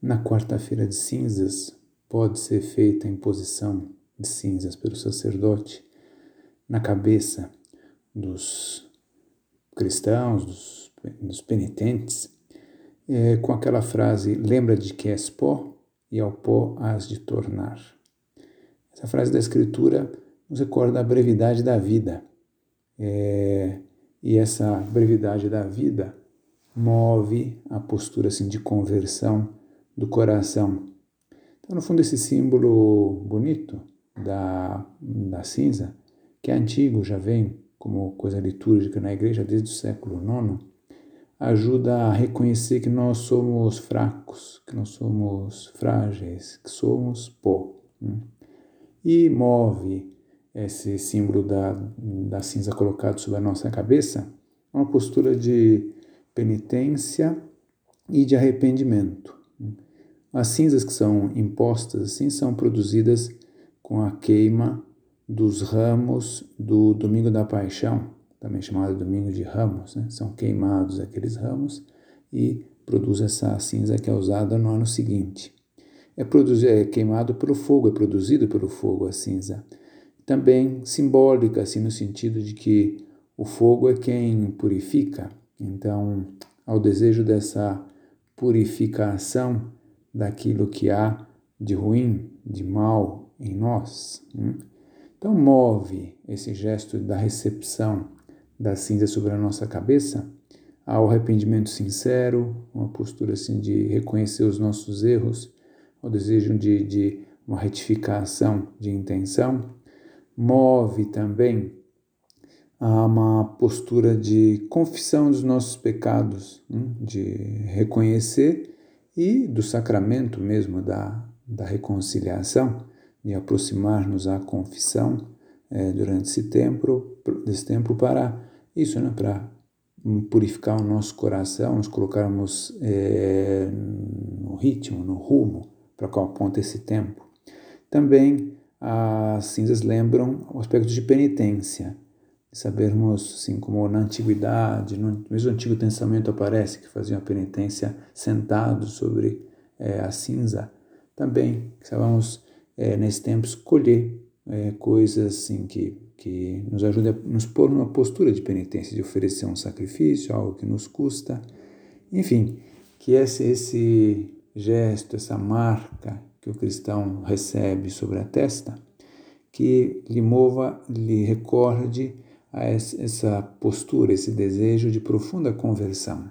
Na quarta-feira de cinzas, pode ser feita a imposição de cinzas pelo sacerdote na cabeça dos cristãos, dos, dos penitentes, é, com aquela frase: Lembra de que és pó e ao pó has de tornar. Essa frase da Escritura nos recorda a brevidade da vida. É, e essa brevidade da vida move a postura assim, de conversão do coração. Então, no fundo, esse símbolo bonito da, da cinza, que é antigo, já vem como coisa litúrgica na igreja desde o século IX, ajuda a reconhecer que nós somos fracos, que nós somos frágeis, que somos pó. Né? E move esse símbolo da, da cinza colocado sobre a nossa cabeça uma postura de penitência e de arrependimento. As cinzas que são impostas assim são produzidas com a queima dos ramos do Domingo da Paixão, também chamado Domingo de Ramos. Né? São queimados aqueles ramos e produz essa cinza que é usada no ano seguinte. É, produzido, é queimado pelo fogo, é produzido pelo fogo a cinza. Também simbólica, assim, no sentido de que o fogo é quem purifica. Então, ao desejo dessa purificação daquilo que há de ruim, de mal em nós. Né? Então, move esse gesto da recepção da cinza sobre a nossa cabeça ao arrependimento sincero, uma postura assim de reconhecer os nossos erros, ao desejo de, de uma retificação de intenção. Move também a uma postura de confissão dos nossos pecados, né? de reconhecer e do sacramento mesmo da, da reconciliação, de aproximar-nos à confissão é, durante esse tempo, desse tempo para isso, né, para purificar o nosso coração, nos colocarmos é, no ritmo, no rumo para qual aponta esse tempo. Também as cinzas lembram o aspecto de penitência, sabermos, assim como na antiguidade, no mesmo Antigo Testamento aparece que faziam a penitência sentados sobre é, a cinza, também que sabemos é, nesse tempo escolher é, coisas assim que que nos ajudem a nos pôr numa postura de penitência, de oferecer um sacrifício, algo que nos custa, enfim, que esse, esse gesto, essa marca que o cristão recebe sobre a testa, que lhe mova, lhe recorde a essa postura, esse desejo de profunda conversão.